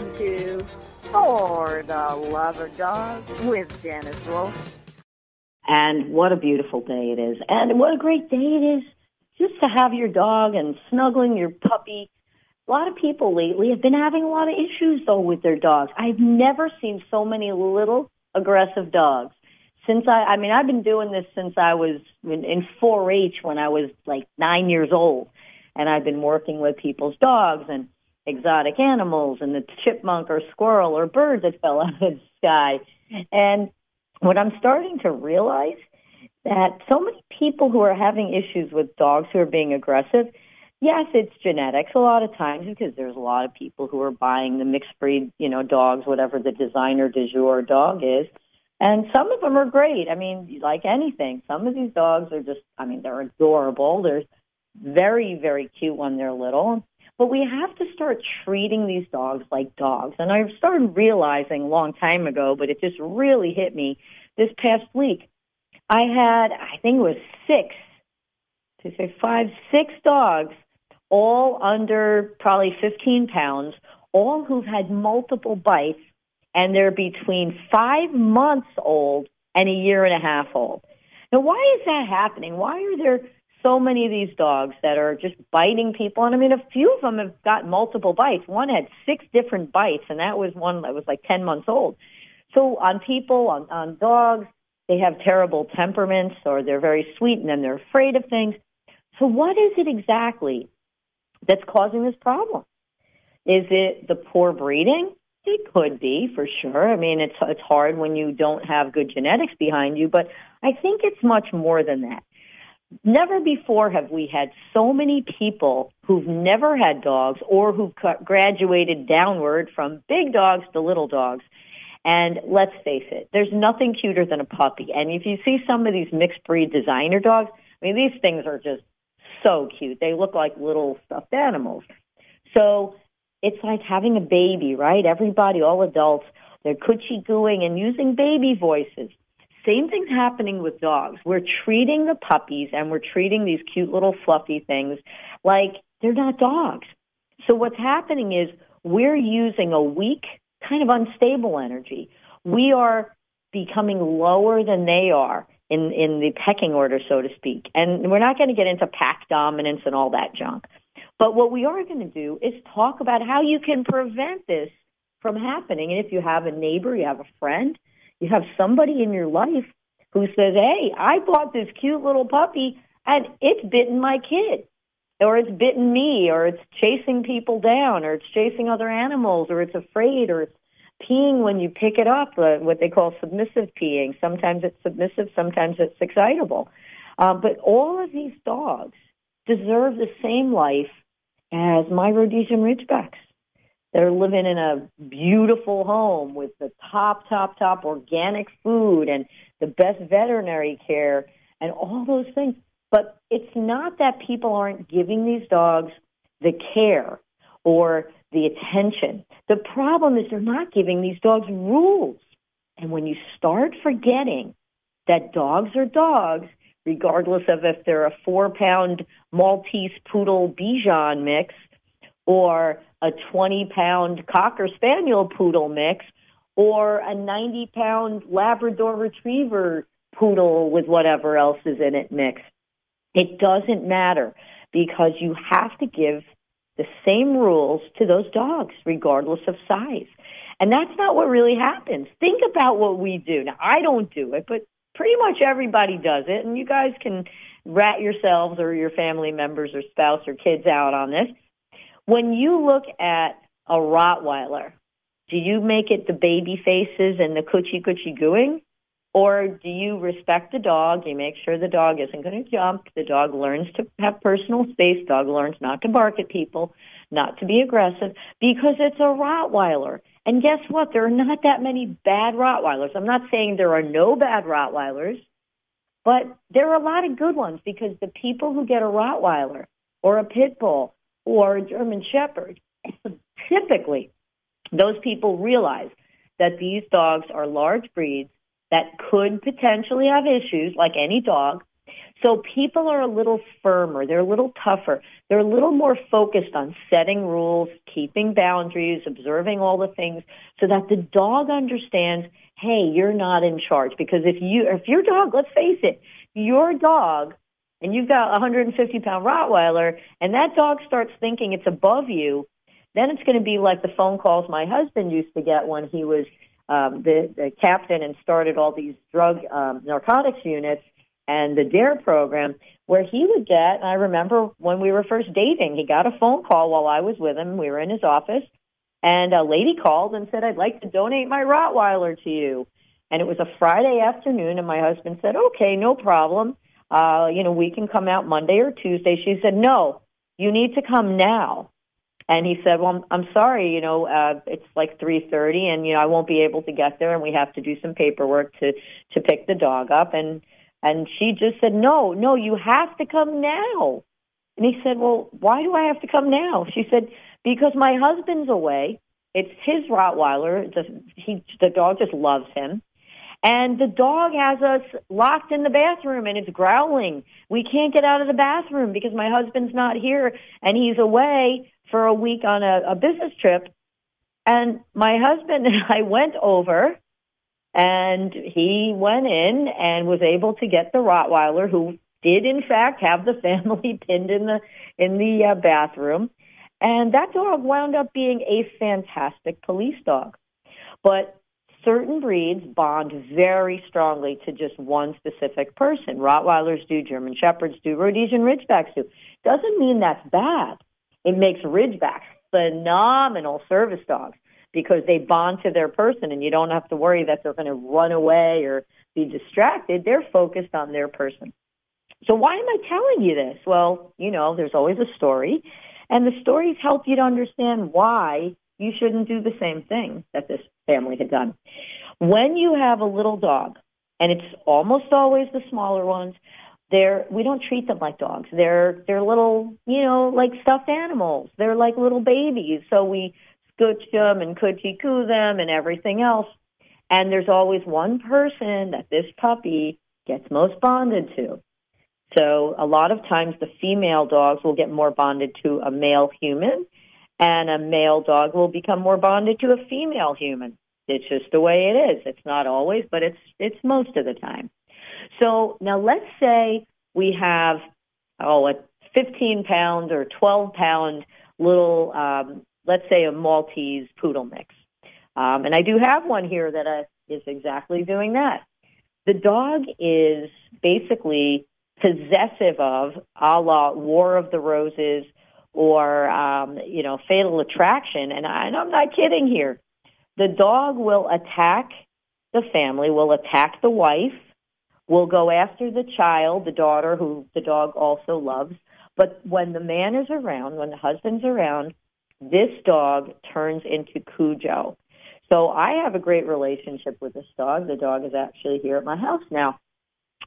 Welcome to For the Love of Dogs with Janice Wolfe. And what a beautiful day it is. And what a great day it is just to have your dog and snuggling your puppy. A lot of people lately have been having a lot of issues though with their dogs. I've never seen so many little aggressive dogs. Since I, I mean, I've been doing this since I was in, in 4-H when I was like nine years old. And I've been working with people's dogs and exotic animals and the chipmunk or squirrel or bird that fell out of the sky. And what I'm starting to realize that so many people who are having issues with dogs who are being aggressive, yes, it's genetics a lot of times because there's a lot of people who are buying the mixed breed, you know, dogs, whatever the designer du jour dog is. And some of them are great. I mean, like anything, some of these dogs are just, I mean, they're adorable. They're very, very cute when they're little. But we have to start treating these dogs like dogs. And I started realizing a long time ago, but it just really hit me this past week. I had, I think it was six, to say five, six dogs, all under probably 15 pounds, all who've had multiple bites, and they're between five months old and a year and a half old. Now, why is that happening? Why are there so many of these dogs that are just biting people. And I mean, a few of them have got multiple bites. One had six different bites, and that was one that was like 10 months old. So on people, on, on dogs, they have terrible temperaments or they're very sweet and then they're afraid of things. So what is it exactly that's causing this problem? Is it the poor breeding? It could be for sure. I mean, it's it's hard when you don't have good genetics behind you, but I think it's much more than that. Never before have we had so many people who've never had dogs or who've graduated downward from big dogs to little dogs. And let's face it, there's nothing cuter than a puppy. And if you see some of these mixed breed designer dogs, I mean, these things are just so cute. They look like little stuffed animals. So it's like having a baby, right? Everybody, all adults, they're coochie gooing and using baby voices. Same thing's happening with dogs. We're treating the puppies and we're treating these cute little fluffy things like they're not dogs. So what's happening is we're using a weak, kind of unstable energy. We are becoming lower than they are in, in the pecking order, so to speak. And we're not going to get into pack dominance and all that junk. But what we are going to do is talk about how you can prevent this from happening. And if you have a neighbor, you have a friend, you have somebody in your life who says, hey, I bought this cute little puppy and it's bitten my kid or it's bitten me or it's chasing people down or it's chasing other animals or it's afraid or it's peeing when you pick it up, uh, what they call submissive peeing. Sometimes it's submissive, sometimes it's excitable. Um, but all of these dogs deserve the same life as my Rhodesian Ridgebacks. They're living in a beautiful home with the top, top, top organic food and the best veterinary care and all those things. But it's not that people aren't giving these dogs the care or the attention. The problem is they're not giving these dogs rules. And when you start forgetting that dogs are dogs, regardless of if they're a four pound Maltese poodle Bichon mix or a 20 pound Cocker Spaniel poodle mix or a 90 pound Labrador Retriever poodle with whatever else is in it mixed. It doesn't matter because you have to give the same rules to those dogs regardless of size. And that's not what really happens. Think about what we do. Now, I don't do it, but pretty much everybody does it. And you guys can rat yourselves or your family members or spouse or kids out on this. When you look at a Rottweiler, do you make it the baby faces and the coochie coochie gooing? Or do you respect the dog? You make sure the dog isn't going to jump. The dog learns to have personal space. Dog learns not to bark at people, not to be aggressive because it's a Rottweiler. And guess what? There are not that many bad Rottweilers. I'm not saying there are no bad Rottweilers, but there are a lot of good ones because the people who get a Rottweiler or a Pit Bull or a German Shepherd, typically those people realize that these dogs are large breeds that could potentially have issues like any dog. So people are a little firmer. They're a little tougher. They're a little more focused on setting rules, keeping boundaries, observing all the things so that the dog understands, hey, you're not in charge. Because if you, if your dog, let's face it, your dog and you've got a 150 pound Rottweiler and that dog starts thinking it's above you, then it's going to be like the phone calls my husband used to get when he was um, the, the captain and started all these drug um, narcotics units and the DARE program, where he would get, I remember when we were first dating, he got a phone call while I was with him. We were in his office, and a lady called and said, I'd like to donate my Rottweiler to you. And it was a Friday afternoon, and my husband said, okay, no problem. Uh, you know, we can come out Monday or Tuesday. She said, no, you need to come now. And he said, "Well, I'm, I'm sorry, you know, uh, it's like 3:30, and you know, I won't be able to get there, and we have to do some paperwork to to pick the dog up." And and she just said, no, no, you have to come now. And he said, well, why do I have to come now? She said, because my husband's away. It's his Rottweiler. The, he, the dog just loves him. And the dog has us locked in the bathroom and it's growling. We can't get out of the bathroom because my husband's not here and he's away for a week on a, a business trip. And my husband and I went over and he went in and was able to get the Rottweiler, who did in fact have the family pinned in the in the uh, bathroom. And that dog wound up being a fantastic police dog. But certain breeds bond very strongly to just one specific person. Rottweilers do, German Shepherds do, Rhodesian Ridgebacks do. Doesn't mean that's bad. It makes Ridgebacks phenomenal service dogs because they bond to their person and you don't have to worry that they're going to run away or be distracted. They're focused on their person. So why am I telling you this? Well, you know, there's always a story and the stories help you to understand why you shouldn't do the same thing that this family had done. When you have a little dog, and it's almost always the smaller ones, they're we don't treat them like dogs. They're they're little, you know, like stuffed animals. They're like little babies. So we scooch them and coochie coo them and everything else. And there's always one person that this puppy gets most bonded to. So a lot of times the female dogs will get more bonded to a male human and a male dog will become more bonded to a female human. It's just the way it is. It's not always, but it's it's most of the time. So now let's say we have oh a 15 pound or 12 pound little um, let's say a Maltese poodle mix. Um, and I do have one here that uh, is exactly doing that. The dog is basically possessive of a la War of the Roses or, um, you know, Fatal Attraction. And, I, and I'm not kidding here. The dog will attack the family, will attack the wife, will go after the child, the daughter who the dog also loves. But when the man is around, when the husband's around, this dog turns into Cujo. So I have a great relationship with this dog. The dog is actually here at my house now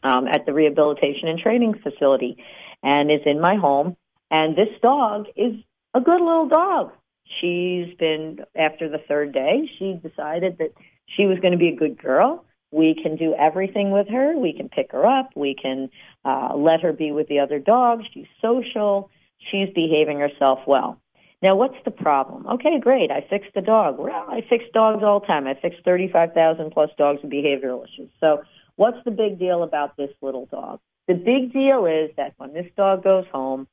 um, at the rehabilitation and training facility and is in my home. And this dog is a good little dog. She's been, after the third day, she decided that she was going to be a good girl. We can do everything with her. We can pick her up. We can uh, let her be with the other dogs. She's social. She's behaving herself well. Now, what's the problem? Okay, great. I fixed the dog. Well, I fix dogs all the time. I fix 35,000 plus dogs with behavioral issues. So what's the big deal about this little dog? The big deal is that when this dog goes home,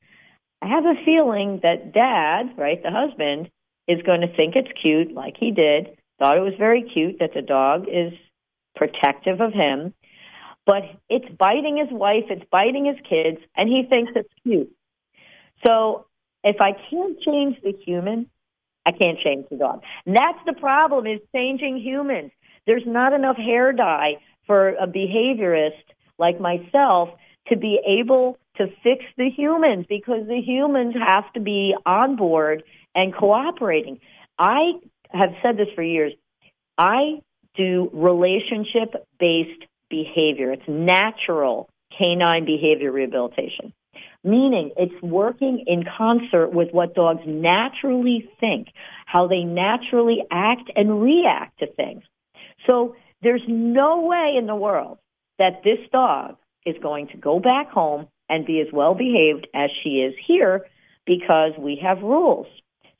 I have a feeling that dad, right, the husband, is going to think it's cute like he did, thought it was very cute that the dog is protective of him, but it's biting his wife, it's biting his kids, and he thinks it's cute. So if I can't change the human, I can't change the dog. And that's the problem is changing humans. There's not enough hair dye for a behaviorist like myself to be able to fix the humans because the humans have to be on board and cooperating. I have said this for years. I do relationship based behavior. It's natural canine behavior rehabilitation meaning it's working in concert with what dogs naturally think, how they naturally act and react to things. So there's no way in the world that this dog is going to go back home and be as well behaved as she is here because we have rules.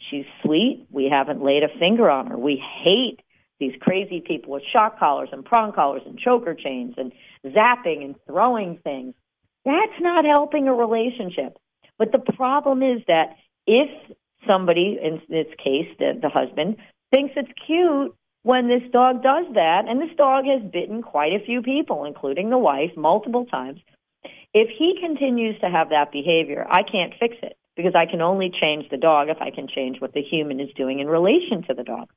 She's sweet. We haven't laid a finger on her. We hate these crazy people with shock collars and prong collars and choker chains and zapping and throwing things. That's not helping a relationship. But the problem is that if somebody, in this case, the, the husband, thinks it's cute when this dog does that, and this dog has bitten quite a few people, including the wife, multiple times, if he continues to have that behavior, I can't fix it because I can only change the dog if I can change what the human is doing in relation to the dog.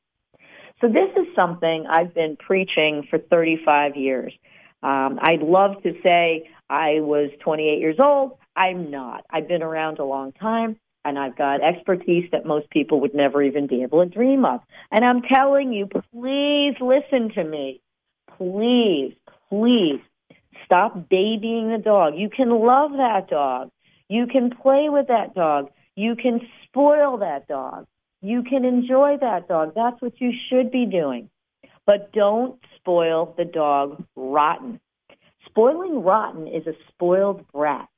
So this is something I've been preaching for 35 years. Um, I'd love to say I was 28 years old. I'm not. I've been around a long time and I've got expertise that most people would never even be able to dream of. And I'm telling you, please listen to me. Please, please stop babying the dog. You can love that dog. You can play with that dog. You can spoil that dog. You can enjoy that dog. That's what you should be doing. But don't spoil the dog rotten. Spoiling rotten is a spoiled brat.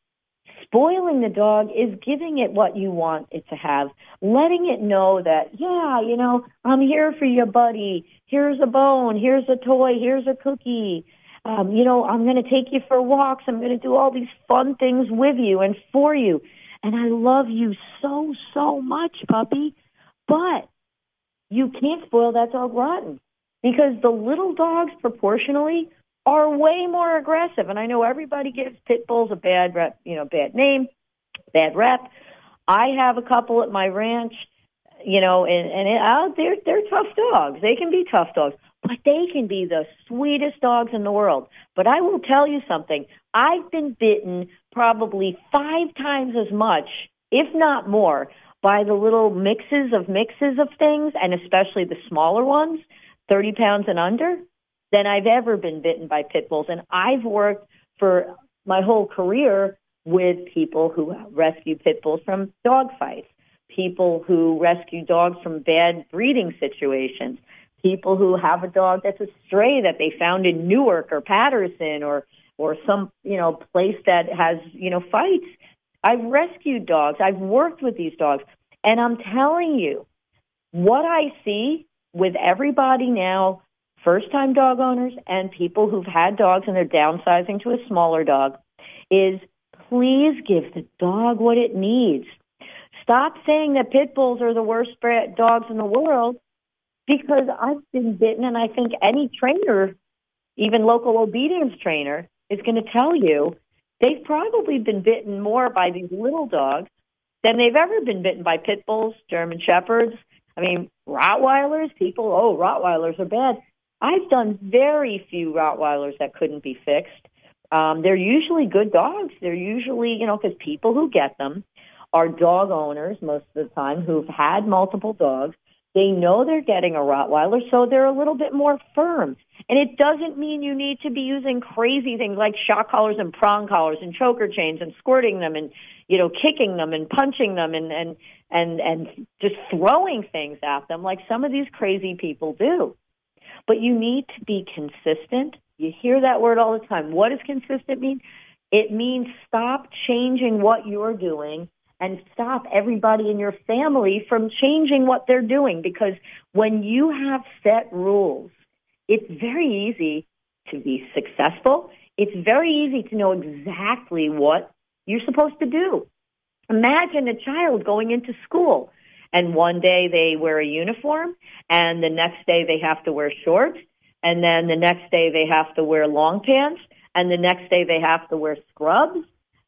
Spoiling the dog is giving it what you want it to have, letting it know that, yeah, you know, I'm here for you, buddy. Here's a bone. Here's a toy. Here's a cookie. Um, you know, I'm going to take you for walks. I'm going to do all these fun things with you and for you. And I love you so, so much, puppy. But you can't spoil that dog rotten because the little dogs proportionally are way more aggressive. And I know everybody gives pit bulls a bad rep, you know, bad name, bad rep. I have a couple at my ranch, you know, and and it, uh, they're they're tough dogs. They can be tough dogs, but they can be the sweetest dogs in the world. But I will tell you something. I've been bitten probably five times as much, if not more, by the little mixes of mixes of things, and especially the smaller ones, 30 pounds and under, than I've ever been bitten by pit bulls. And I've worked for my whole career with people who rescue pit bulls from dog fights, people who rescue dogs from bad breeding situations, people who have a dog that's a stray that they found in Newark or Paterson or or some you know place that has you know fights. I've rescued dogs. I've worked with these dogs. And I'm telling you, what I see with everybody now, first time dog owners and people who've had dogs and they're downsizing to a smaller dog, is please give the dog what it needs. Stop saying that pit bulls are the worst dogs in the world because I've been bitten and I think any trainer, even local obedience trainer, is going to tell you they've probably been bitten more by these little dogs than they've ever been bitten by pit bulls, German shepherds. I mean, Rottweilers, people, oh, Rottweilers are bad. I've done very few Rottweilers that couldn't be fixed. Um, they're usually good dogs. They're usually, you know, because people who get them are dog owners most of the time who've had multiple dogs. They know they're getting a Rottweiler, so they're a little bit more firm. And it doesn't mean you need to be using crazy things like shock collars and prong collars and choker chains and squirting them and, you know, kicking them and punching them and, and, and, and just throwing things at them like some of these crazy people do. But you need to be consistent. You hear that word all the time. What does consistent mean? It means stop changing what you're doing and stop everybody in your family from changing what they're doing because when you have set rules, it's very easy to be successful. It's very easy to know exactly what you're supposed to do. Imagine a child going into school and one day they wear a uniform and the next day they have to wear shorts and then the next day they have to wear long pants and the next day they have to wear scrubs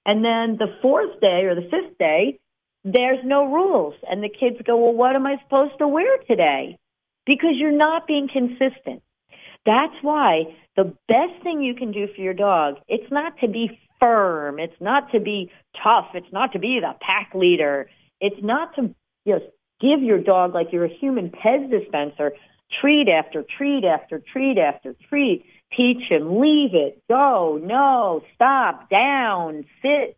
and then the fourth day or the fifth day, there's no rules. And the kids go, well, what am I supposed to wear today? Because you're not being consistent. That's why the best thing you can do for your dog, it's not to be firm. It's not to be tough. It's not to be the pack leader. It's not to just give your dog like you're a human Pez dispenser treat after treat after treat after treat teach him, leave it, go, no, stop, down, sit,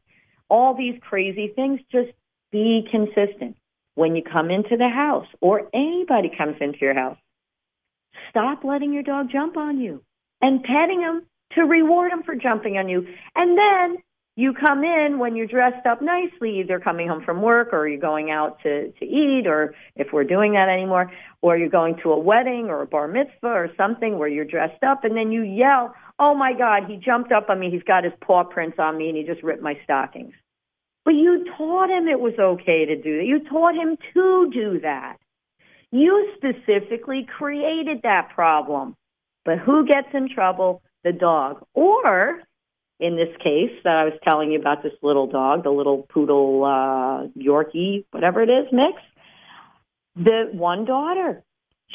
all these crazy things. Just be consistent. When you come into the house or anybody comes into your house, stop letting your dog jump on you and petting him to reward him for jumping on you. And then you come in when you're dressed up nicely, either coming home from work or you're going out to, to eat or if we're doing that anymore, or you're going to a wedding or a bar mitzvah or something where you're dressed up and then you yell, oh my God, he jumped up on me. He's got his paw prints on me and he just ripped my stockings. But you taught him it was okay to do that. You taught him to do that. You specifically created that problem. But who gets in trouble? The dog. Or in this case that I was telling you about this little dog, the little poodle uh, Yorkie, whatever it is, mix, the one daughter.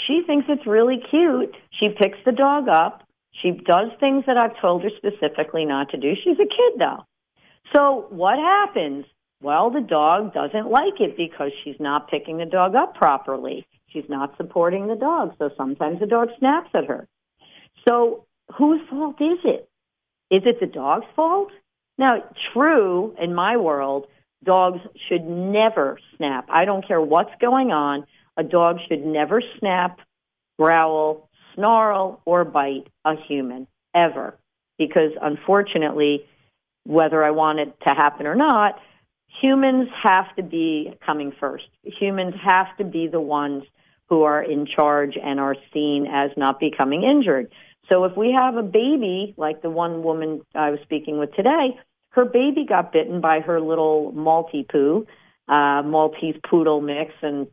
She thinks it's really cute. She picks the dog up. She does things that I've told her specifically not to do. She's a kid though. So what happens? Well, the dog doesn't like it because she's not picking the dog up properly. She's not supporting the dog. So sometimes the dog snaps at her. So whose fault is it? Is it the dog's fault? Now, true, in my world, dogs should never snap. I don't care what's going on. A dog should never snap, growl, snarl, or bite a human, ever. Because unfortunately, whether I want it to happen or not, humans have to be coming first. Humans have to be the ones who are in charge and are seen as not becoming injured. So if we have a baby, like the one woman I was speaking with today, her baby got bitten by her little Maltipoo, uh, Maltese poodle mix, and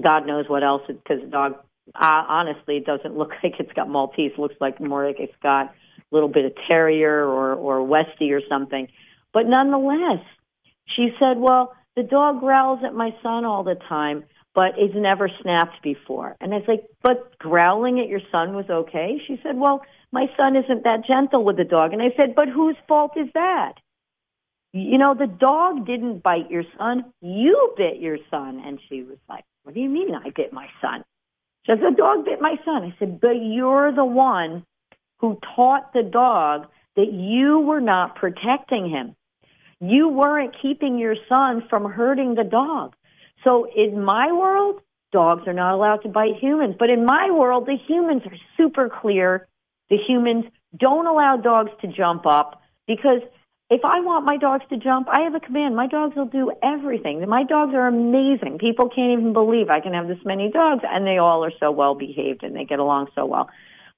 God knows what else, because the dog, uh, honestly, it doesn't look like it's got Maltese. It looks like more like it's got a little bit of Terrier or, or Westie or something. But nonetheless, she said, well, the dog growls at my son all the time but it's never snapped before. And I was like, but growling at your son was okay? She said, well, my son isn't that gentle with the dog. And I said, but whose fault is that? You know, the dog didn't bite your son. You bit your son. And she was like, what do you mean I bit my son? She said, the dog bit my son. I said, but you're the one who taught the dog that you were not protecting him. You weren't keeping your son from hurting the dog. So in my world, dogs are not allowed to bite humans. But in my world, the humans are super clear. The humans don't allow dogs to jump up because if I want my dogs to jump, I have a command. My dogs will do everything. My dogs are amazing. People can't even believe I can have this many dogs and they all are so well behaved and they get along so well.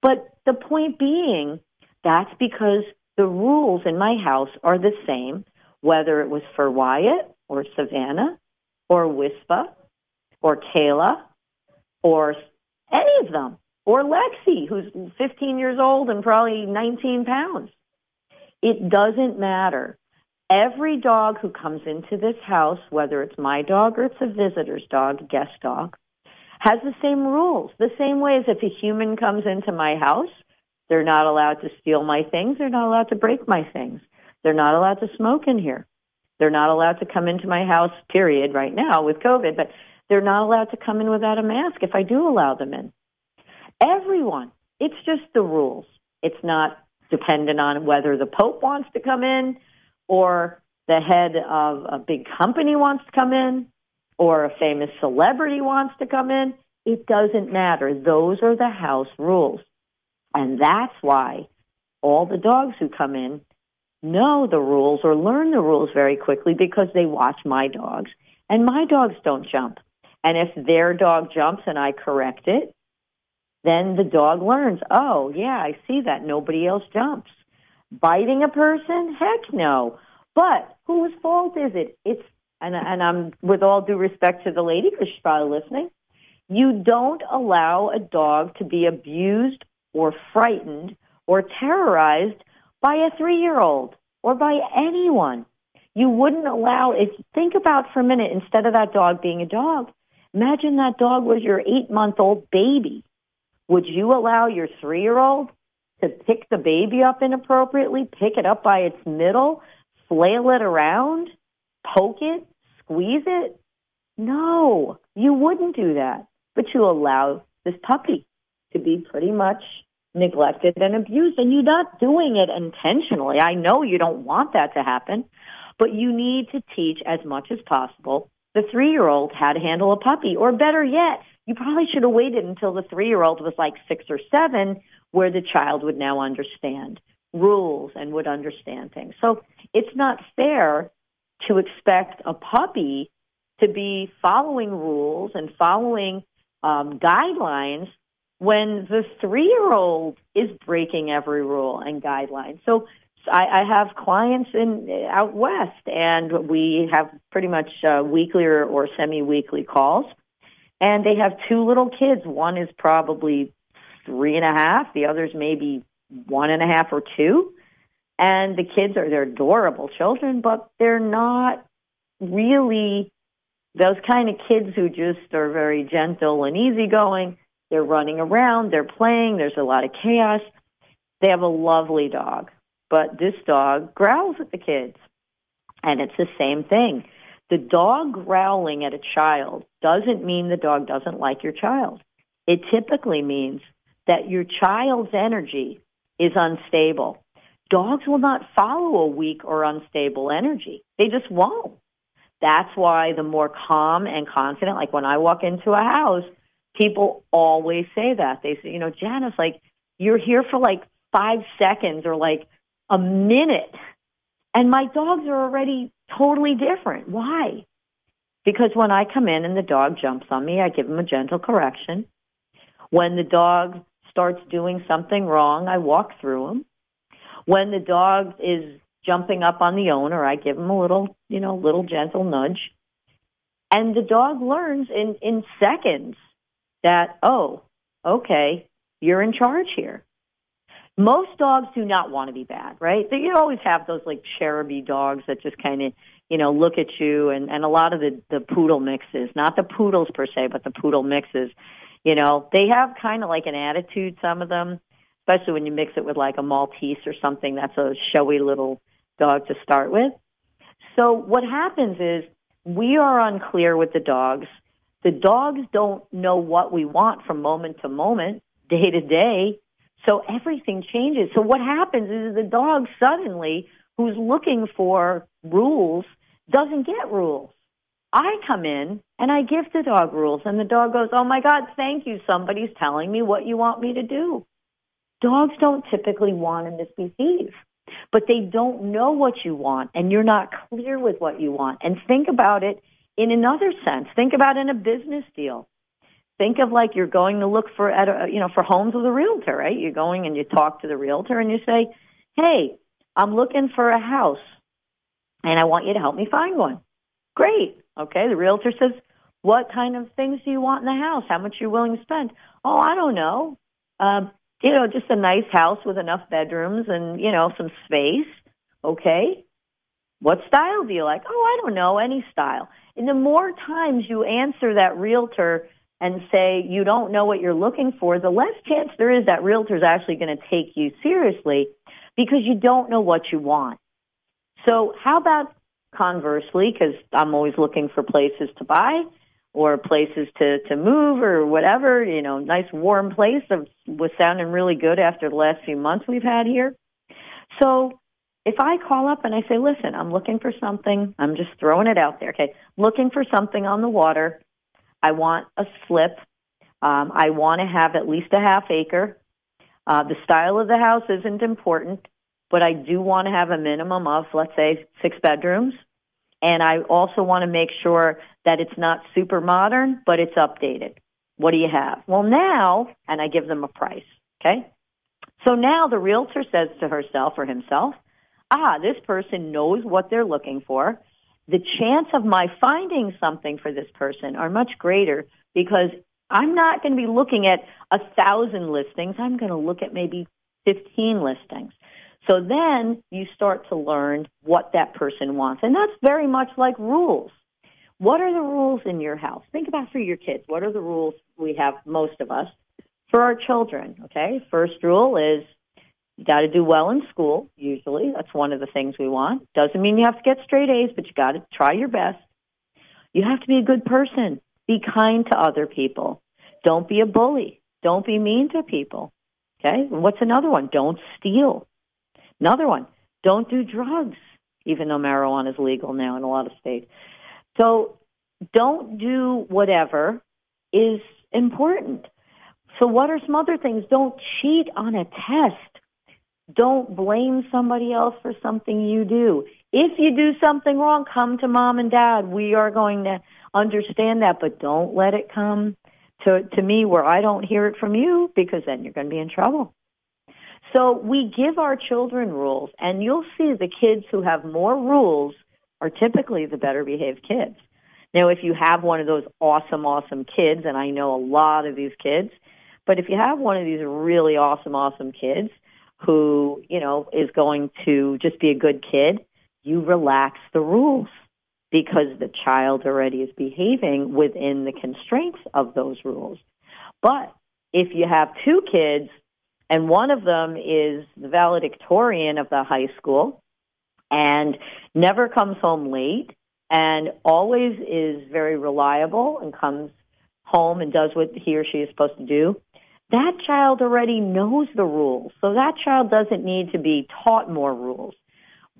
But the point being, that's because the rules in my house are the same, whether it was for Wyatt or Savannah or Wispa or Kayla or any of them or Lexi, who's 15 years old and probably 19 pounds. It doesn't matter. Every dog who comes into this house, whether it's my dog or it's a visitor's dog, guest dog, has the same rules. The same way as if a human comes into my house, they're not allowed to steal my things. They're not allowed to break my things. They're not allowed to smoke in here. They're not allowed to come into my house, period, right now with COVID, but they're not allowed to come in without a mask if I do allow them in. Everyone. It's just the rules. It's not dependent on whether the Pope wants to come in or the head of a big company wants to come in or a famous celebrity wants to come in. It doesn't matter. Those are the house rules. And that's why all the dogs who come in know the rules or learn the rules very quickly because they watch my dogs. And my dogs don't jump. And if their dog jumps and I correct it, then the dog learns, oh, yeah, I see that. Nobody else jumps. Biting a person? Heck no. But whose fault is it? It's, and, and I'm, with all due respect to the lady, because she's probably listening, you don't allow a dog to be abused or frightened or terrorized by a three-year-old or by anyone. You wouldn't allow, if think about for a minute, instead of that dog being a dog, imagine that dog was your eight-month-old baby. Would you allow your three-year-old to pick the baby up inappropriately, pick it up by its middle, flail it around, poke it, squeeze it? No, you wouldn't do that. But you allow this puppy to be pretty much neglected and abused and you're not doing it intentionally. I know you don't want that to happen, but you need to teach as much as possible the three-year-old how to handle a puppy or better yet, you probably should have waited until the three-year-old was like six or seven where the child would now understand. rules and would understand things. So it's not fair to expect a puppy to be following rules and following um, guidelines when the three-year-old is breaking every rule and guideline. So I, I have clients in out west, and we have pretty much uh, weekly or, or semi-weekly calls. And they have two little kids. One is probably three and a half. The other's maybe one and a half or two. And the kids are they're adorable children, but they're not really those kind of kids who just are very gentle and easygoing. They're running around, they're playing, there's a lot of chaos. They have a lovely dog, but this dog growls at the kids. And it's the same thing. The dog growling at a child doesn't mean the dog doesn't like your child. It typically means that your child's energy is unstable. Dogs will not follow a weak or unstable energy. They just won't. That's why the more calm and confident, like when I walk into a house, people always say that. They say, you know, Janice, like, you're here for like five seconds or like a minute. And my dogs are already totally different. Why? Because when I come in and the dog jumps on me, I give him a gentle correction. When the dog starts doing something wrong, I walk through him. When the dog is jumping up on the owner, I give him a little, you know, little gentle nudge. And the dog learns in, in seconds that, oh, okay, you're in charge here. Most dogs do not want to be bad, right? So you always have those like cheruby dogs that just kind of, you know, look at you and, and a lot of the, the poodle mixes, not the poodles per se, but the poodle mixes, you know, they have kind of like an attitude, some of them, especially when you mix it with like a Maltese or something that's a showy little dog to start with. So what happens is we are unclear with the dogs the dogs don't know what we want from moment to moment, day to day. So everything changes. So what happens is the dog suddenly, who's looking for rules, doesn't get rules. I come in and I give the dog rules and the dog goes, oh my God, thank you. Somebody's telling me what you want me to do. Dogs don't typically want to misbehave, but they don't know what you want and you're not clear with what you want. And think about it in another sense, think about in a business deal. Think of like you're going to look for at a, you know for homes with a realtor, right? You're going and you talk to the realtor and you say, "Hey, I'm looking for a house, and I want you to help me find one." Great. Okay. The realtor says, "What kind of things do you want in the house? How much are you willing to spend?" Oh, I don't know. Um, you know, just a nice house with enough bedrooms and you know some space. Okay. What style do you like? Oh, I don't know, any style. And the more times you answer that realtor and say you don't know what you're looking for, the less chance there is that realtor is actually going to take you seriously because you don't know what you want. So how about conversely, because I'm always looking for places to buy or places to, to move or whatever, you know, nice warm place that was sounding really good after the last few months we've had here. So if I call up and I say, listen, I'm looking for something, I'm just throwing it out there, okay, looking for something on the water, I want a slip, um, I want to have at least a half acre. Uh, the style of the house isn't important, but I do want to have a minimum of, let's say, six bedrooms. And I also want to make sure that it's not super modern, but it's updated. What do you have? Well, now, and I give them a price, okay? So now the realtor says to herself or himself, ah, this person knows what they're looking for. The chance of my finding something for this person are much greater because I'm not going to be looking at a thousand listings. I'm going to look at maybe 15 listings. So then you start to learn what that person wants. And that's very much like rules. What are the rules in your house? Think about for your kids. What are the rules we have, most of us, for our children? Okay. First rule is you got to do well in school, usually. That's one of the things we want. Doesn't mean you have to get straight A's, but you got to try your best. You have to be a good person. Be kind to other people. Don't be a bully. Don't be mean to people. Okay? What's another one? Don't steal. Another one. Don't do drugs, even though marijuana is legal now in a lot of states. So don't do whatever is important. So what are some other things? Don't cheat on a test Don't blame somebody else for something you do. If you do something wrong, come to mom and dad. We are going to understand that, but don't let it come to, to me where I don't hear it from you because then you're going to be in trouble. So we give our children rules and you'll see the kids who have more rules are typically the better behaved kids. Now, if you have one of those awesome, awesome kids, and I know a lot of these kids, but if you have one of these really awesome, awesome kids who, you know, is going to just be a good kid, you relax the rules because the child already is behaving within the constraints of those rules. But if you have two kids and one of them is the valedictorian of the high school and never comes home late and always is very reliable and comes home and does what he or she is supposed to do, that child already knows the rules. So that child doesn't need to be taught more rules.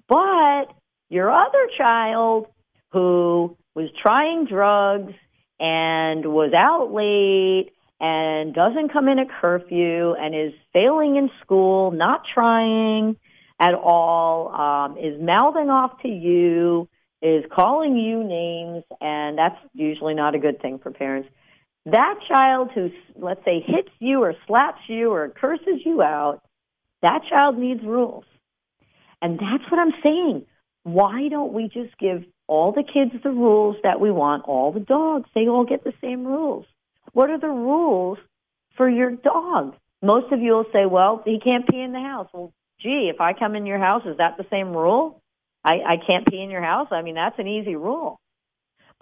But your other child who was trying drugs and was out late and doesn't come in at curfew and is failing in school, not trying at all, um, is mouthing off to you, is calling you names, and that's usually not a good thing for parents. That child who, let's say, hits you or slaps you or curses you out, that child needs rules. And that's what I'm saying. Why don't we just give all the kids the rules that we want, all the dogs, they all get the same rules. What are the rules for your dog? Most of you will say, well, he can't pee in the house. Well, gee, if I come in your house, is that the same rule? I, I can't pee in your house. I mean, that's an easy rule.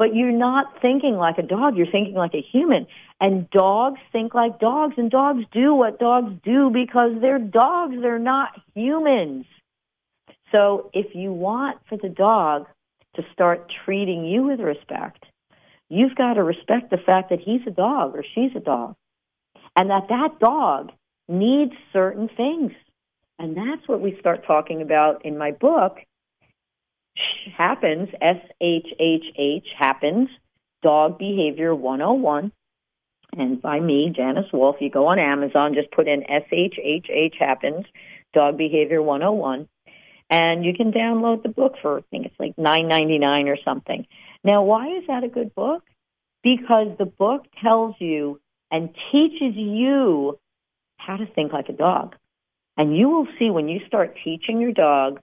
But you're not thinking like a dog. You're thinking like a human. And dogs think like dogs. And dogs do what dogs do because they're dogs. They're not humans. So if you want for the dog to start treating you with respect, you've got to respect the fact that he's a dog or she's a dog. And that that dog needs certain things. And that's what we start talking about in my book happens, S-H-H-H, happens, Dog Behavior 101. And by me, Janice Wolfe, you go on Amazon, just put in S-H-H-H happens, Dog Behavior 101. And you can download the book for, I think it's like nine ninety nine or something. Now, why is that a good book? Because the book tells you and teaches you how to think like a dog. And you will see when you start teaching your dog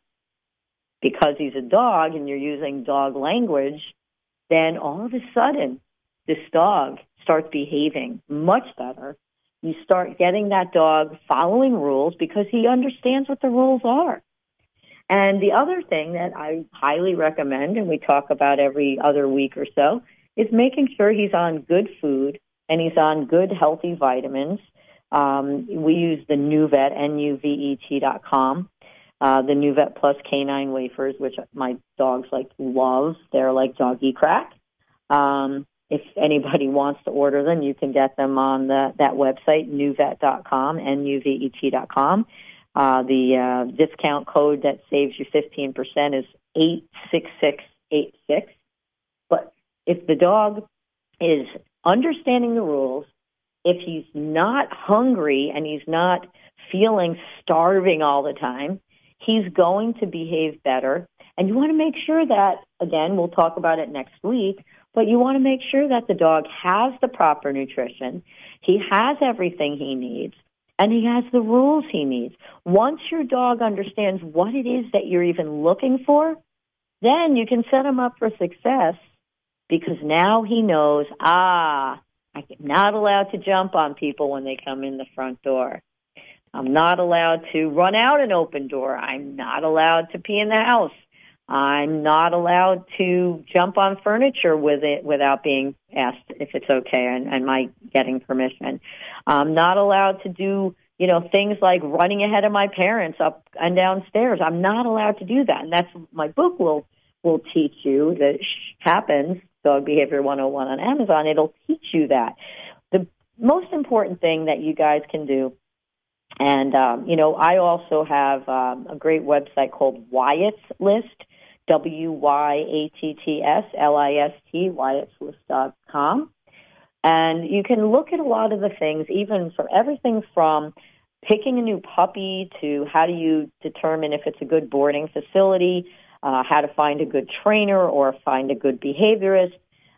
because he's a dog and you're using dog language, then all of a sudden this dog starts behaving much better. You start getting that dog following rules because he understands what the rules are. And the other thing that I highly recommend, and we talk about every other week or so, is making sure he's on good food and he's on good healthy vitamins. Um, we use the Nuvet, N-U-V-E-T dot com uh, the Nuvet Plus Canine Wafers, which my dogs like love. They're like doggy crack. Um, if anybody wants to order them, you can get them on the, that website, nuvet.com, N-U-V-E-T.com. Uh, the uh, discount code that saves you 15% is 86686. But if the dog is understanding the rules, if he's not hungry and he's not feeling starving all the time, he's going to behave better. And you want to make sure that, again, we'll talk about it next week, but you want to make sure that the dog has the proper nutrition, he has everything he needs, and he has the rules he needs. Once your dog understands what it is that you're even looking for, then you can set him up for success because now he knows, ah, I'm not allowed to jump on people when they come in the front door. I'm not allowed to run out an open door. I'm not allowed to pee in the house. I'm not allowed to jump on furniture with it without being asked if it's okay and, and my getting permission. I'm not allowed to do, you know, things like running ahead of my parents up and downstairs. I'm not allowed to do that. And that's my book will will teach you that happens, Dog Behavior 101 on Amazon. It'll teach you that. The most important thing that you guys can do and, um, you know, I also have um, a great website called Wyatt's List, W-Y-A-T-T-S-L-I-S-T, wyattslist.com. And you can look at a lot of the things, even from everything from picking a new puppy to how do you determine if it's a good boarding facility, uh, how to find a good trainer or find a good behaviorist.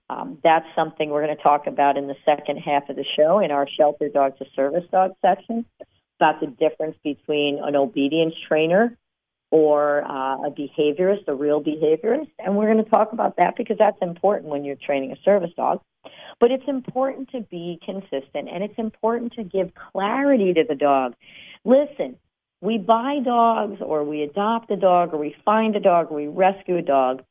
Um, that's something we're going to talk about in the second half of the show in our shelter dog to service dog section about the difference between an obedience trainer or uh, a behaviorist, a real behaviorist. And we're going to talk about that because that's important when you're training a service dog. But it's important to be consistent and it's important to give clarity to the dog. Listen, we buy dogs or we adopt a dog or we find a dog or we rescue a dog.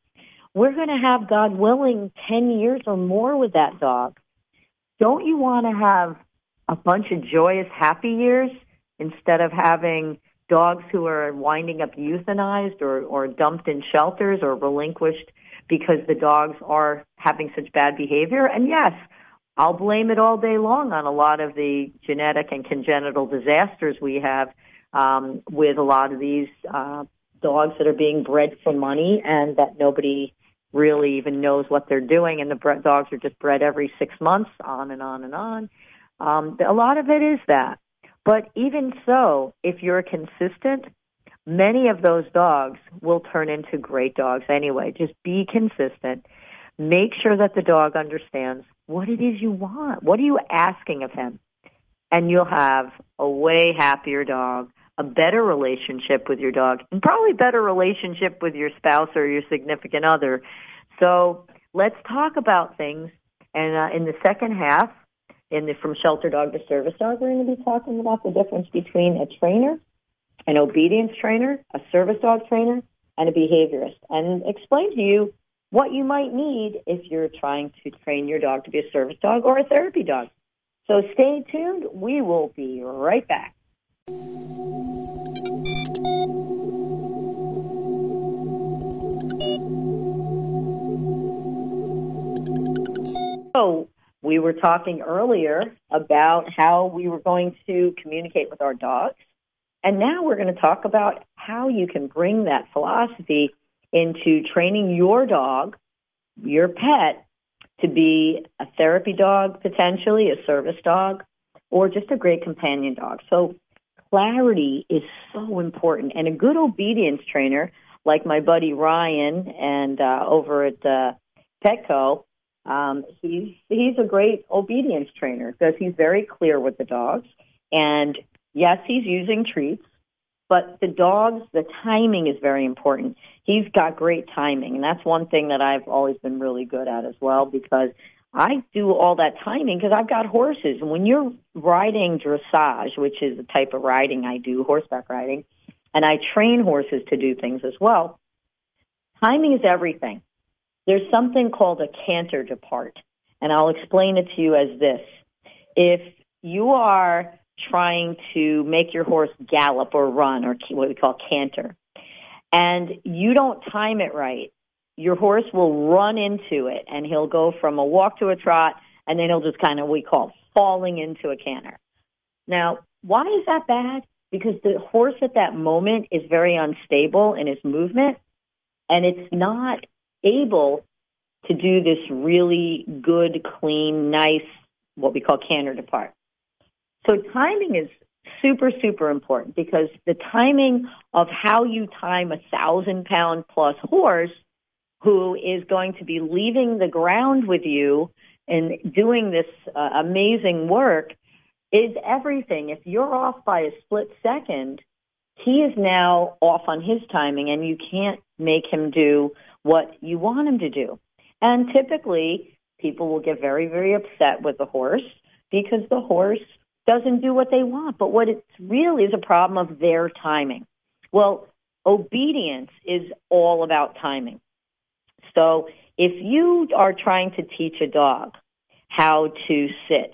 We're going to have, God willing, 10 years or more with that dog. Don't you want to have a bunch of joyous, happy years instead of having dogs who are winding up euthanized or, or dumped in shelters or relinquished because the dogs are having such bad behavior. And yes, I'll blame it all day long on a lot of the genetic and congenital disasters we have um, with a lot of these uh, dogs that are being bred for money and that nobody really even knows what they're doing. And the bre- dogs are just bred every six months, on and on and on. Um, a lot of it is that. But even so, if you're consistent, many of those dogs will turn into great dogs anyway. Just be consistent. Make sure that the dog understands what it is you want. What are you asking of him? And you'll have a way happier dog, a better relationship with your dog, and probably better relationship with your spouse or your significant other. So let's talk about things. And uh, in the second half, in the From Shelter Dog to Service Dog, we're going to be talking about the difference between a trainer, an obedience trainer, a service dog trainer, and a behaviorist, and explain to you what you might need if you're trying to train your dog to be a service dog or a therapy dog. So stay tuned. We will be right back. So, we were talking earlier about how we were going to communicate with our dogs. And now we're going to talk about how you can bring that philosophy into training your dog, your pet, to be a therapy dog, potentially a service dog, or just a great companion dog. So clarity is so important. And a good obedience trainer, like my buddy Ryan and uh, over at uh, Petco, um, he's he's a great obedience trainer because he's very clear with the dogs. And yes, he's using treats, but the dogs, the timing is very important. He's got great timing, and that's one thing that I've always been really good at as well because I do all that timing because I've got horses. And when you're riding dressage, which is the type of riding I do, horseback riding, and I train horses to do things as well, timing is everything. There's something called a canter depart, and I'll explain it to you as this. If you are trying to make your horse gallop or run or what we call canter, and you don't time it right, your horse will run into it and he'll go from a walk to a trot and then he'll just kind of, we call falling into a canter. Now, why is that bad? Because the horse at that moment is very unstable in its movement and it's not able to do this really good, clean, nice, what we call canter depart. So timing is super, super important because the timing of how you time a thousand pound plus horse who is going to be leaving the ground with you and doing this uh, amazing work is everything. If you're off by a split second, he is now off on his timing and you can't make him do what you want him to do. And typically, people will get very, very upset with the horse because the horse doesn't do what they want. But what it's really is a problem of their timing. Well, obedience is all about timing. So if you are trying to teach a dog how to sit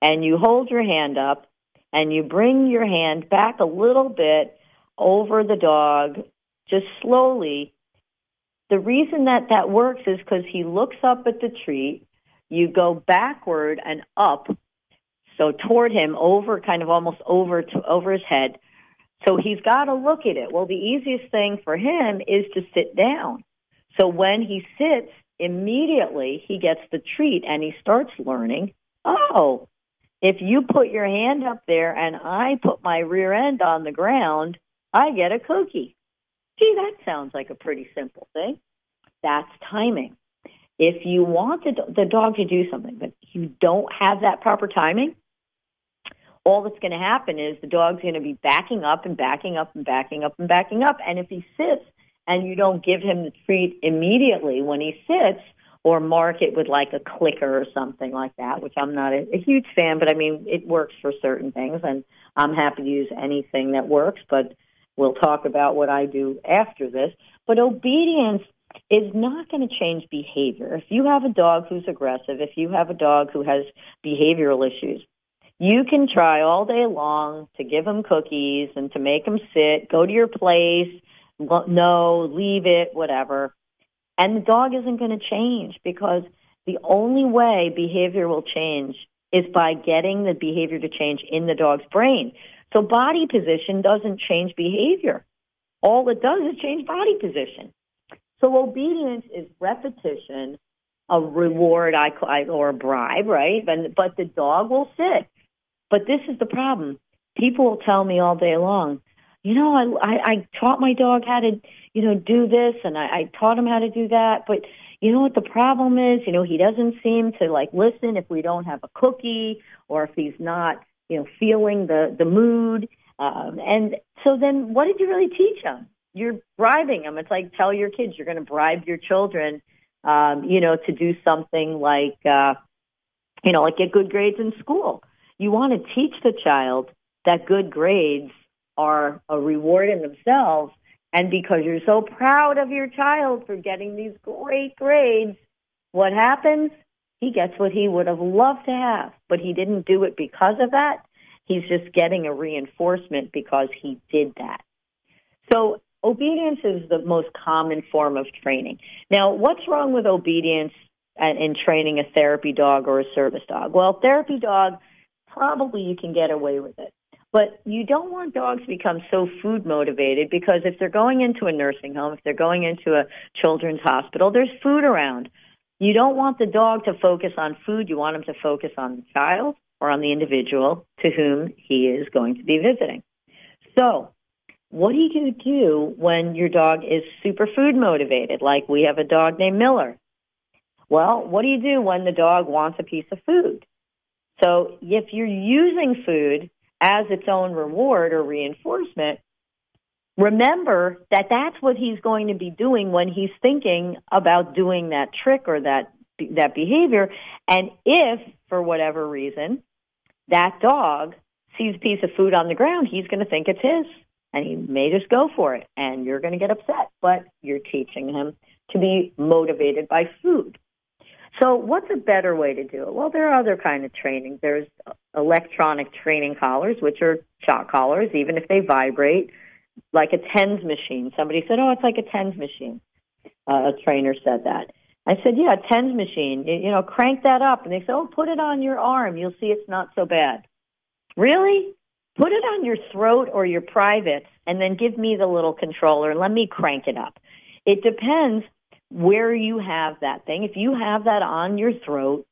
and you hold your hand up and you bring your hand back a little bit over the dog, just slowly, the reason that that works is because he looks up at the treat. You go backward and up, so toward him, over kind of almost over to over his head. So he's got to look at it. Well, the easiest thing for him is to sit down. So when he sits, immediately he gets the treat and he starts learning. Oh, If you put your hand up there and I put my rear end on the ground, I get a cookie. Gee, that sounds like a pretty simple thing. That's timing. If you want the, dog to do something, but you don't have that proper timing, all that's going to happen is the dog's going to be backing up and backing up and backing up and backing up. And if he sits and you don't give him the treat immediately when he sits, or mark it with like a clicker or something like that, which I'm not a, a huge fan, but I mean, it works for certain things, and I'm happy to use anything that works, but we'll talk about what I do after this. But obedience is not going to change behavior. If you have a dog who's aggressive, if you have a dog who has behavioral issues, you can try all day long to give him cookies and to make him sit, go to your place, no, leave it, whatever. And the dog isn't going to change because the only way behavior will change is by getting the behavior to change in the dog's brain. So body position doesn't change behavior. All it does is change body position. So obedience is repetition, a reward I, or a bribe, right? But, but the dog will sit. But this is the problem. People will tell me all day long, you know, I, I, I taught my dog how to, you know, do this and I, I taught him how to do that. But you know what the problem is? You know, he doesn't seem to like listen if we don't have a cookie or if he's not, you know, feeling the, the mood. Um, and so then what did you really teach them? You're bribing them. It's like tell your kids you're going to bribe your children, um, you know, to do something like, uh, you know, like get good grades in school. You want to teach the child that good grades are a reward in themselves. And because you're so proud of your child for getting these great grades, what happens? He gets what he would have loved to have, but he didn't do it because of that. He's just getting a reinforcement because he did that. So obedience is the most common form of training. Now, what's wrong with obedience in training a therapy dog or a service dog? Well, therapy dog, probably you can get away with it. But you don't want dogs to become so food motivated because if they're going into a nursing home, if they're going into a children's hospital, there's food around. You don't want the dog to focus on food. You want him to focus on the child or on the individual to whom he is going to be visiting. So what do you do when your dog is super food motivated? Like we have a dog named Miller. Well, what do you do when the dog wants a piece of food? So if you're using food as its own reward or reinforcement, remember that that's what he's going to be doing when he's thinking about doing that trick or that that behavior. And if, for whatever reason, that dog sees a piece of food on the ground, he's going to think it's his and he may just go for it and you're going to get upset, but you're teaching him to be motivated by food. So what's a better way to do it? Well, there are other kind of training. There's electronic training collars, which are shock collars, even if they vibrate, like a TENS machine. Somebody said, oh, it's like a TENS machine. Uh, a trainer said that. I said, yeah, a TENS machine. You, you know, crank that up. And they said, oh, put it on your arm. You'll see it's not so bad. Really? Put it on your throat or your privates and then give me the little controller and let me crank it up. It depends where you have that thing. If you have that on your throat,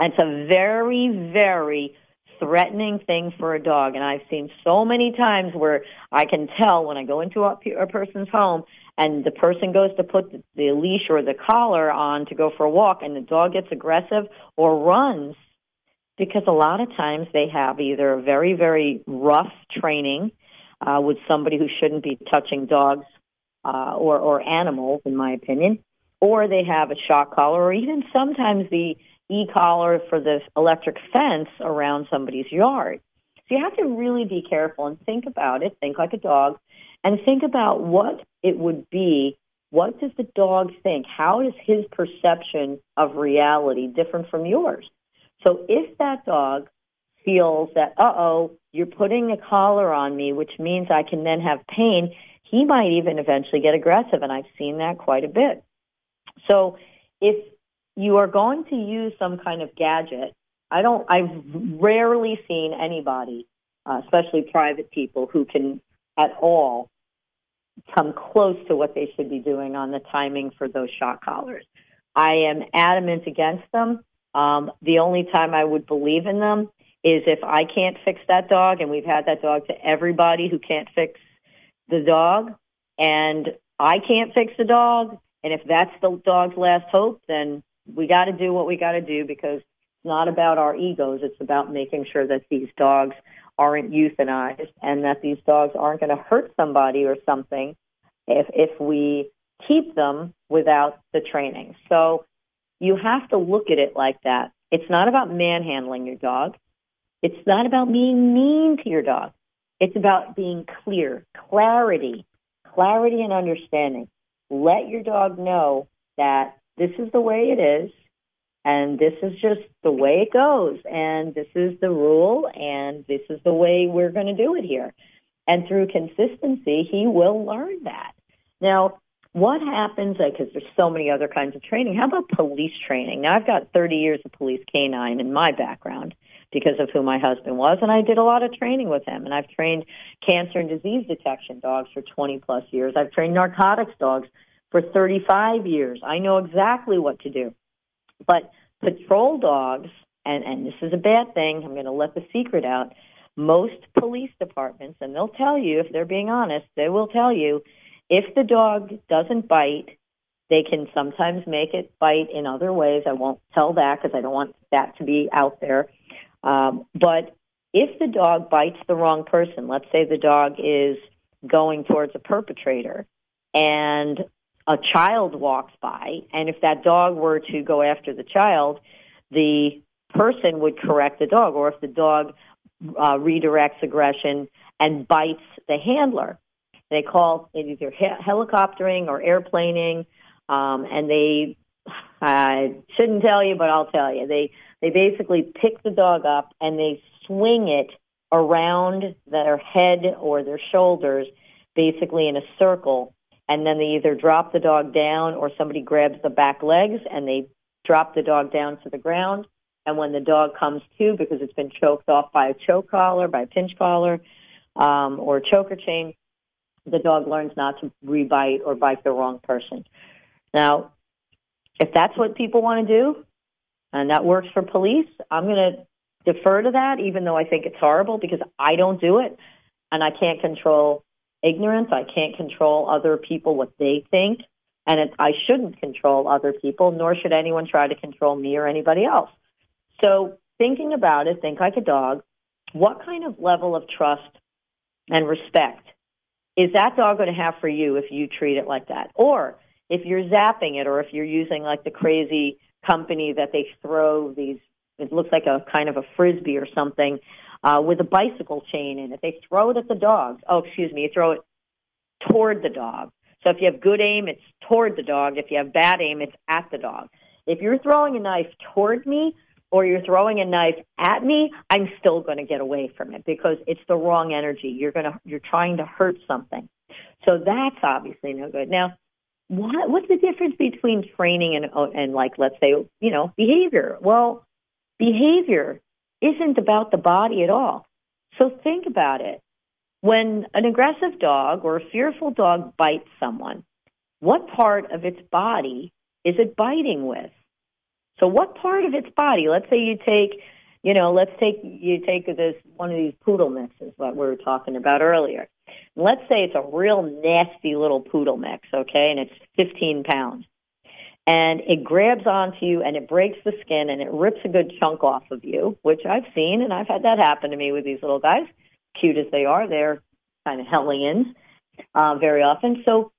it's a very, very threatening thing for a dog. And I've seen so many times where I can tell when I go into a, a person's home and the person goes to put the, the leash or the collar on to go for a walk and the dog gets aggressive or runs because a lot of times they have either a very, very rough training uh, with somebody who shouldn't be touching dogs uh, or, or animals, in my opinion, or they have a shock collar, or even sometimes the e-collar for the electric fence around somebody's yard. So you have to really be careful and think about it, think like a dog, and think about what it would be. What does the dog think? How is his perception of reality different from yours? So if that dog feels that, uh-oh, you're putting a collar on me, which means I can then have pain, he might even eventually get aggressive, and I've seen that quite a bit. So if you are going to use some kind of gadget, I don't, I've rarely seen anybody, uh, especially private people, who can at all come close to what they should be doing on the timing for those shock collars. I am adamant against them. Um, the only time I would believe in them is if I can't fix that dog, and we've had that dog to everybody who can't fix the dog, and I can't fix the dog, and if that's the dog's last hope, then we got to do what we got to do because it's not about our egos. It's about making sure that these dogs aren't euthanized and that these dogs aren't going to hurt somebody or something if if we keep them without the training. So you have to look at it like that. It's not about manhandling your dog. It's not about being mean to your dog. It's about being clear, clarity, clarity and understanding. Let your dog know that this is the way it is and this is just the way it goes and this is the rule and this is the way we're going to do it here. And through consistency, he will learn that. Now, what happens, because there's so many other kinds of training, how about police training? Now, I've got 30 years of police canine in my background because of who my husband was, and I did a lot of training with him. And I've trained cancer and disease detection dogs for 20 plus years. I've trained narcotics dogs for 35 years. I know exactly what to do. But patrol dogs, and, and this is a bad thing, I'm going to let the secret out. Most police departments, and they'll tell you, if they're being honest, they will tell you if the dog doesn't bite, they can sometimes make it bite in other ways. I won't tell that because I don't want that to be out there. Um, but if the dog bites the wrong person, let's say the dog is going towards a perpetrator and a child walks by, and if that dog were to go after the child, the person would correct the dog, or if the dog uh, redirects aggression and bites the handler, they call it either helicoptering or airplaning, um, and they I shouldn't tell you, but I'll tell you. They they basically pick the dog up and they swing it around their head or their shoulders, basically in a circle, and then they either drop the dog down or somebody grabs the back legs and they drop the dog down to the ground. And when the dog comes to, because it's been choked off by a choke collar, by a pinch collar, um, or choker chain, the dog learns not to rebite or bite the wrong person. Now, if that's what people want to do, and that works for police, I'm going to defer to that, even though I think it's horrible because I don't do it, and I can't control ignorance. I can't control other people what they think, and it, I shouldn't control other people, nor should anyone try to control me or anybody else. So, thinking about it, think like a dog. What kind of level of trust and respect is that dog going to have for you if you treat it like that? Or if you're zapping it or if you're using like the crazy company that they throw these, it looks like a kind of a frisbee or something uh, with a bicycle chain in it. They throw it at the dog. Oh, excuse me, you throw it toward the dog. So if you have good aim, it's toward the dog. If you have bad aim, it's at the dog. If you're throwing a knife toward me, or you're throwing a knife at me, I'm still going to get away from it because it's the wrong energy. You're going to you're trying to hurt something. So that's obviously no good. Now, what what's the difference between training and and like let's say, you know, behavior? Well, behavior isn't about the body at all. So think about it. When an aggressive dog or a fearful dog bites someone, what part of its body is it biting with? So what part of its body? Let's say you take, you know, let's take you take this one of these poodle mixes that we were talking about earlier. Let's say it's a real nasty little poodle mix, okay, and it's 15 pounds. And it grabs onto you and it breaks the skin and it rips a good chunk off of you, which I've seen and I've had that happen to me with these little guys. Cute as they are, they're kind of hellions uh, very often. So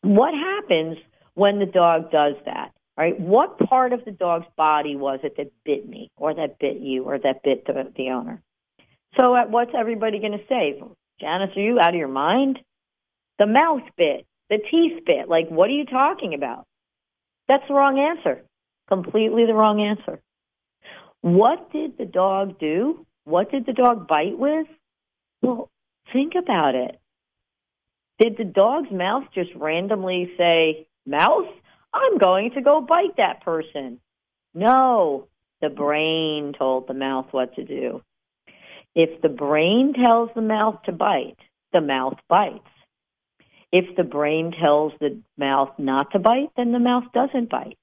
what happens when the dog does that? right? What part of the dog's body was it that bit me, or that bit you, or that bit the, the owner? So, uh, what's everybody going to say? Janice, are you out of your mind? The mouth bit, the teeth bit. Like, what are you talking about? That's the wrong answer. Completely the wrong answer. What did the dog do? What did the dog bite with? Well, think about it. Did the dog's mouth just randomly say, mouth? I'm going to go bite that person. No, the brain told the mouth what to do. If the brain tells the mouth to bite, the mouth bites. If the brain tells the mouth not to bite, then the mouth doesn't bite.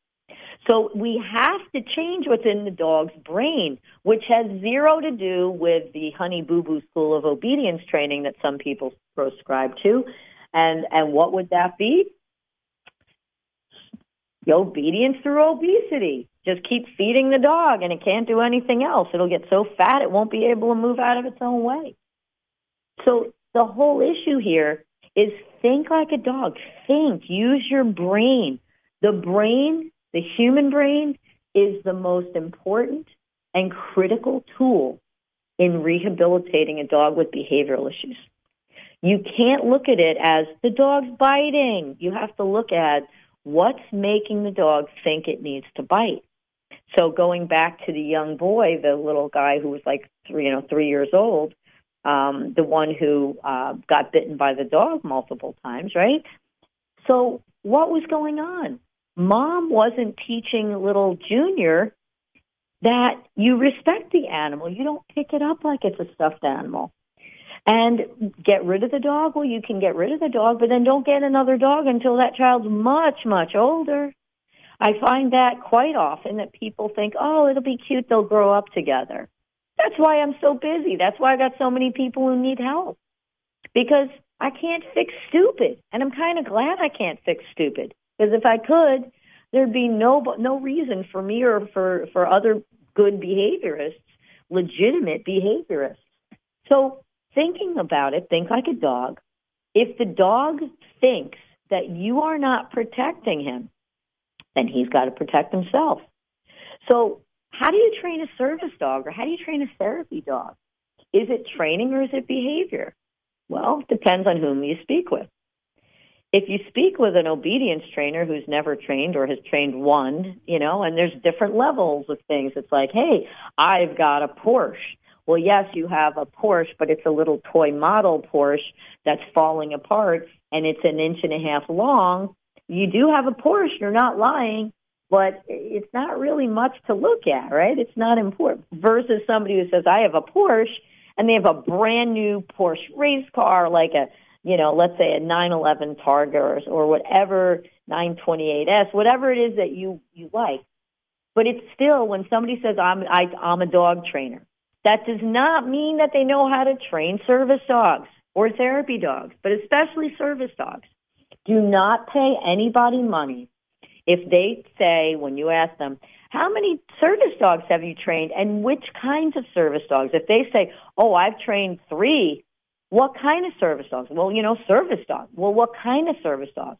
So we have to change what's in the dog's brain, which has zero to do with the honey boo boo school of obedience training that some people prescribe to. And, and what would that be? The obedience through obesity. Just keep feeding the dog and it can't do anything else. It'll get so fat it won't be able to move out of its own way. So the whole issue here is think like a dog. Think. Use your brain. The brain, the human brain, is the most important and critical tool in rehabilitating a dog with behavioral issues. You can't look at it as the dog's biting. You have to look at what's making the dog think it needs to bite. So going back to the young boy, the little guy who was like three, you know, three years old, um, the one who uh, got bitten by the dog multiple times, right? So what was going on? Mom wasn't teaching little Junior that you respect the animal. You don't pick it up like it's a stuffed animal. And get rid of the dog. Well, you can get rid of the dog, but then don't get another dog until that child's much, much older. I find that quite often that people think, oh, it'll be cute. They'll grow up together. That's why I'm so busy. That's why I got so many people who need help because I can't fix stupid. And I'm kind of glad I can't fix stupid because if I could, there'd be no, no reason for me or for, for other good behaviorists, legitimate behaviorists. So thinking about it, think like a dog. If the dog thinks that you are not protecting him, then he's got to protect himself. So how do you train a service dog or how do you train a therapy dog? Is it training or is it behavior? Well, depends on whom you speak with. If you speak with an obedience trainer who's never trained or has trained one, you know, and there's different levels of things. It's like, hey, I've got a Porsche. Well, yes, you have a Porsche, but it's a little toy model Porsche that's falling apart and it's an inch and a half long. You do have a Porsche, you're not lying, but it's not really much to look at, right? It's not important. Versus somebody who says, I have a Porsche, and they have a brand new Porsche race car, like a, you know, let's say a 911 Targa or, or whatever, 928S, whatever it is that you, you like. But it's still, when somebody says, I'm, I, I'm a dog trainer, that does not mean that they know how to train service dogs or therapy dogs, but especially service dogs. Do not pay anybody money if they say, when you ask them, how many service dogs have you trained and which kinds of service dogs? If they say, oh, I've trained three, what kind of service dogs? Well, you know, service dogs. Well, what kind of service dogs?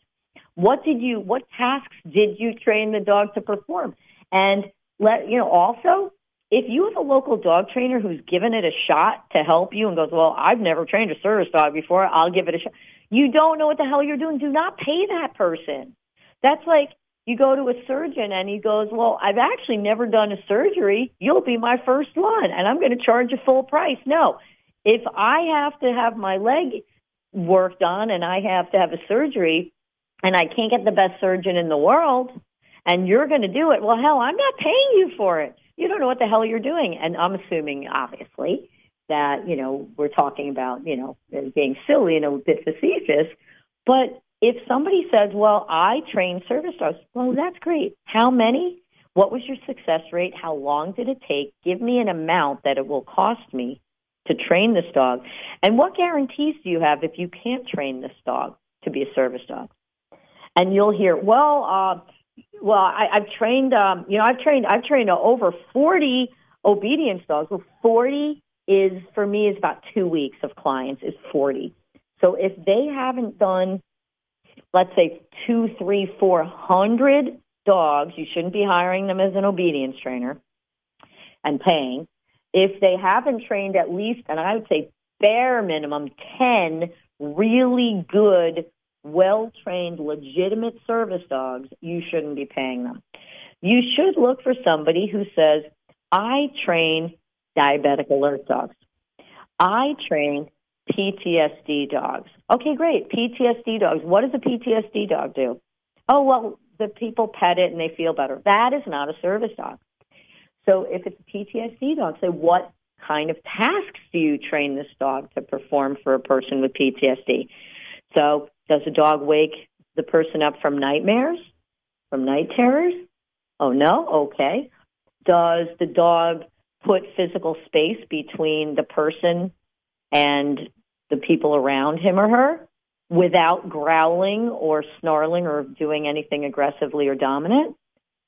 What did you, what tasks did you train the dog to perform? And let, you know, also, if you have a local dog trainer who's given it a shot to help you and goes, well, I've never trained a service dog before, I'll give it a shot. You don't know what the hell you're doing. Do not pay that person. That's like you go to a surgeon and he goes, well, I've actually never done a surgery. You'll be my first one and I'm going to charge a full price. No, if I have to have my leg worked on and I have to have a surgery and I can't get the best surgeon in the world and you're going to do it, well, hell, I'm not paying you for it. You don't know what the hell you're doing. And I'm assuming, obviously, that, you know, we're talking about, you know, being silly and a bit facetious, but if somebody says, well, I train service dogs, well, that's great. How many? What was your success rate? How long did it take? Give me an amount that it will cost me to train this dog. And what guarantees do you have if you can't train this dog to be a service dog? And you'll hear, well, uh, well, I, I've trained, um, you know, I've trained, I've trained over 40 obedience dogs. Well, 40 is, for me, is about two weeks of clients is 40. So if they haven't done let's say two, three, four hundred dogs, you shouldn't be hiring them as an obedience trainer and paying. If they haven't trained at least, and I would say bare minimum 10 really good, well trained, legitimate service dogs, you shouldn't be paying them. You should look for somebody who says, I train diabetic alert dogs. I train PTSD dogs. Okay, great. PTSD dogs. What does a PTSD dog do? Oh, well, the people pet it and they feel better. That is not a service dog. So if it's a PTSD dog, say what kind of tasks do you train this dog to perform for a person with PTSD? So does the dog wake the person up from nightmares, from night terrors? Oh, no? Okay. Does the dog put physical space between the person and the people around him or her without growling or snarling or doing anything aggressively or dominant?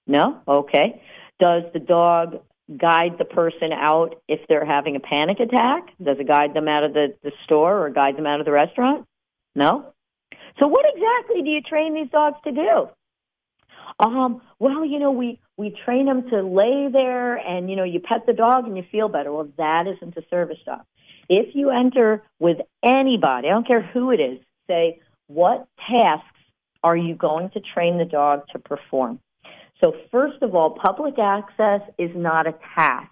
No? Okay. Does the dog guide the person out if they're having a panic attack? Does it guide them out of the, the store or guide them out of the restaurant? No? So what exactly do you train these dogs to do? Um, well, you know, we, we train them to lay there and, you know, you pet the dog and you feel better. Well, that isn't a service dog. If you enter with anybody, I don't care who it is, say, what tasks are you going to train the dog to perform? So first of all, public access is not a task.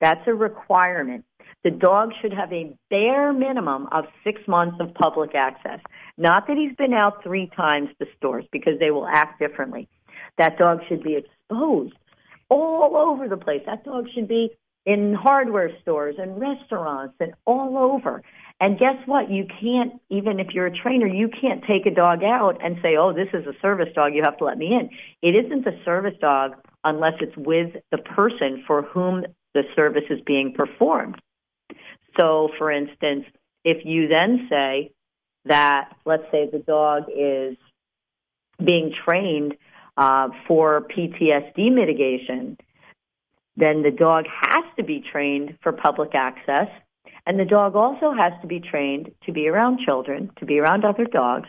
That's a requirement. The dog should have a bare minimum of six months of public access. Not that he's been out three times to stores because they will act differently. That dog should be exposed all over the place. That dog should be in hardware stores and restaurants and all over. And guess what? You can't, even if you're a trainer, you can't take a dog out and say, oh, this is a service dog, you have to let me in. It isn't a service dog unless it's with the person for whom the service is being performed. So, for instance, if you then say that, let's say the dog is being trained uh, for PTSD mitigation, then the dog has to be trained for public access. And the dog also has to be trained to be around children, to be around other dogs,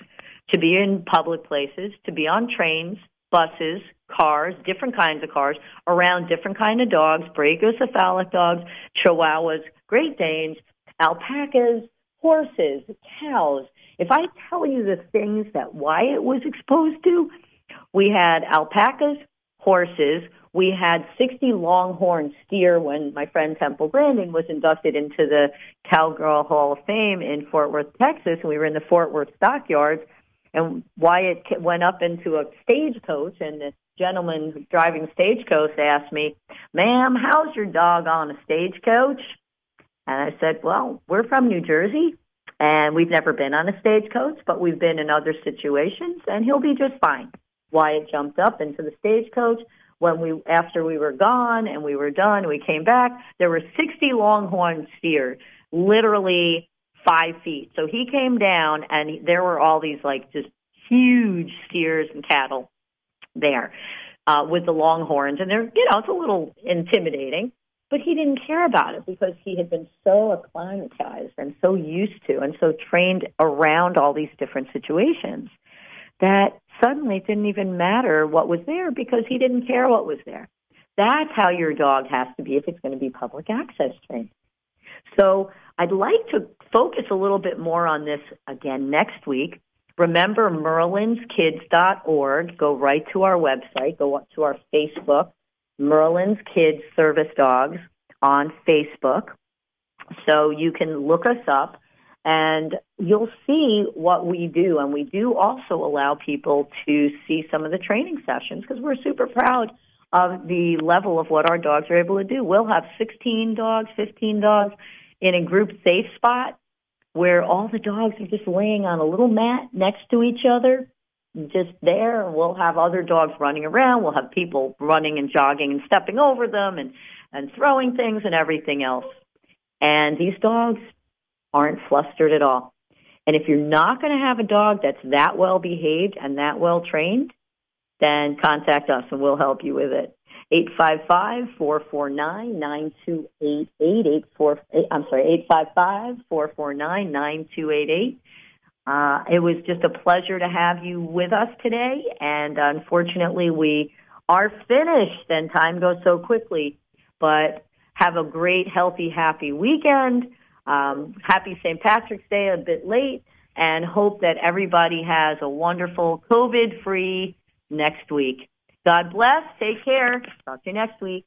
to be in public places, to be on trains, buses, cars, different kinds of cars, around different kind of dogs, brachycephalic dogs, chihuahuas, Great Danes, alpacas, horses, cows. If I tell you the things that Wyatt was exposed to, we had alpacas, horses. We had 60 longhorn steer when my friend Temple Grandin was inducted into the Cowgirl Hall of Fame in Fort Worth, Texas. And we were in the Fort Worth stockyards. And Wyatt went up into a stagecoach, and the gentleman driving stagecoach asked me, Ma'am, how's your dog on a stagecoach? And I said, Well, we're from New Jersey. And we've never been on a stagecoach, but we've been in other situations, and he'll be just fine. Wyatt jumped up into the stagecoach. When we, after we were gone and we were done, we came back, there were 60 longhorn steer, literally five feet. So he came down and there were all these like just huge steers and cattle there, uh, with the longhorns. And they're, you know, it's a little intimidating, but he didn't care about it because he had been so acclimatized and so used to and so trained around all these different situations that suddenly it didn't even matter what was there because he didn't care what was there. That's how your dog has to be if it's going to be public access trained. So I'd like to focus a little bit more on this again next week. Remember merlinskids.org. Go right to our website. Go up to our Facebook, Merlin's Kids Service Dogs on Facebook. So you can look us up and you'll see what we do. And we do also allow people to see some of the training sessions because we're super proud of the level of what our dogs are able to do. We'll have 16 dogs, 15 dogs in a group safe spot where all the dogs are just laying on a little mat next to each other, just there. We'll have other dogs running around. We'll have people running and jogging and stepping over them and, and throwing things and everything else. And these dogs aren't flustered at all. And if you're not going to have a dog that's that well behaved and that well trained, then contact us and we'll help you with it. 855-449-9288. I'm sorry, 855-449-9288. Uh, it was just a pleasure to have you with us today. And unfortunately, we are finished and time goes so quickly. But have a great, healthy, happy weekend. Um, happy St. Patrick's Day a bit late and hope that everybody has a wonderful COVID free next week. God bless. Take care. Talk to you next week.